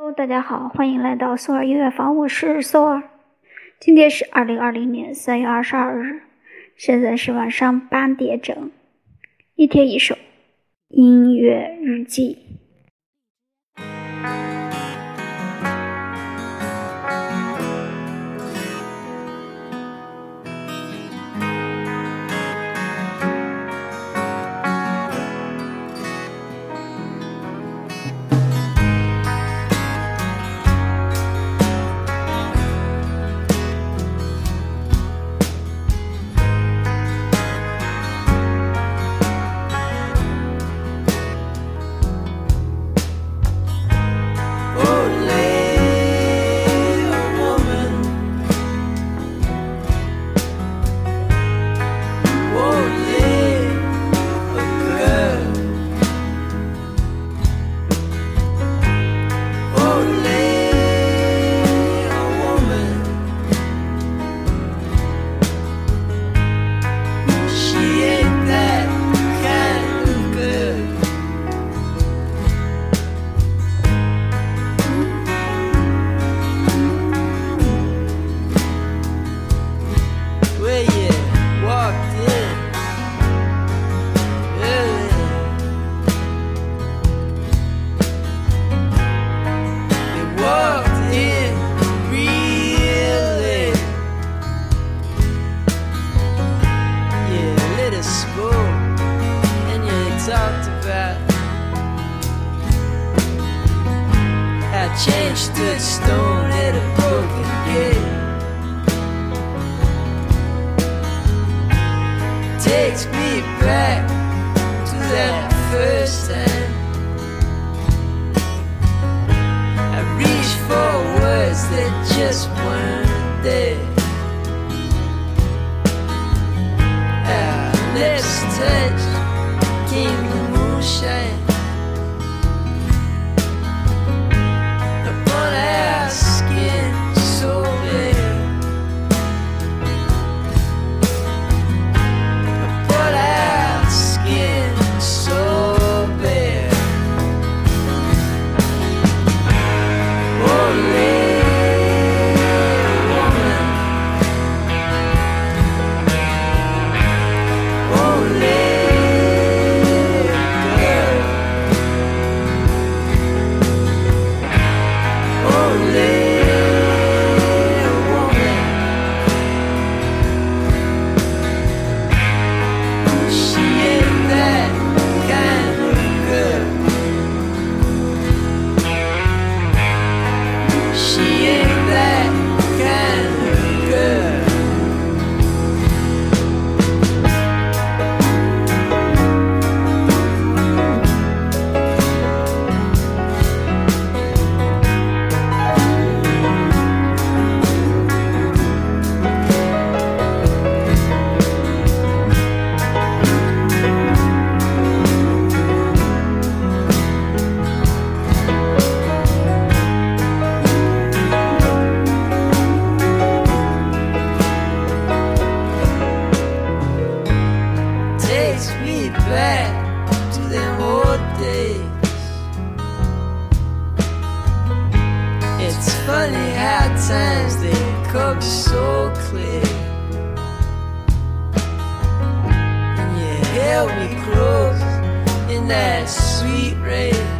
Hello，大家好，欢迎来到索尔音乐房，我是索尔。今天是二零二零年三月二十二日，现在是晚上八点整。一天一首音乐日记。Takes me back to that first time. It's funny how times they come so clear. And you held me close in that sweet rain.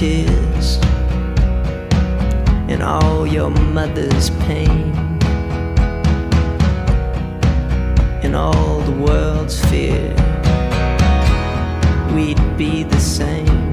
Tears and all your mother's pain and all the world's fear, we'd be the same.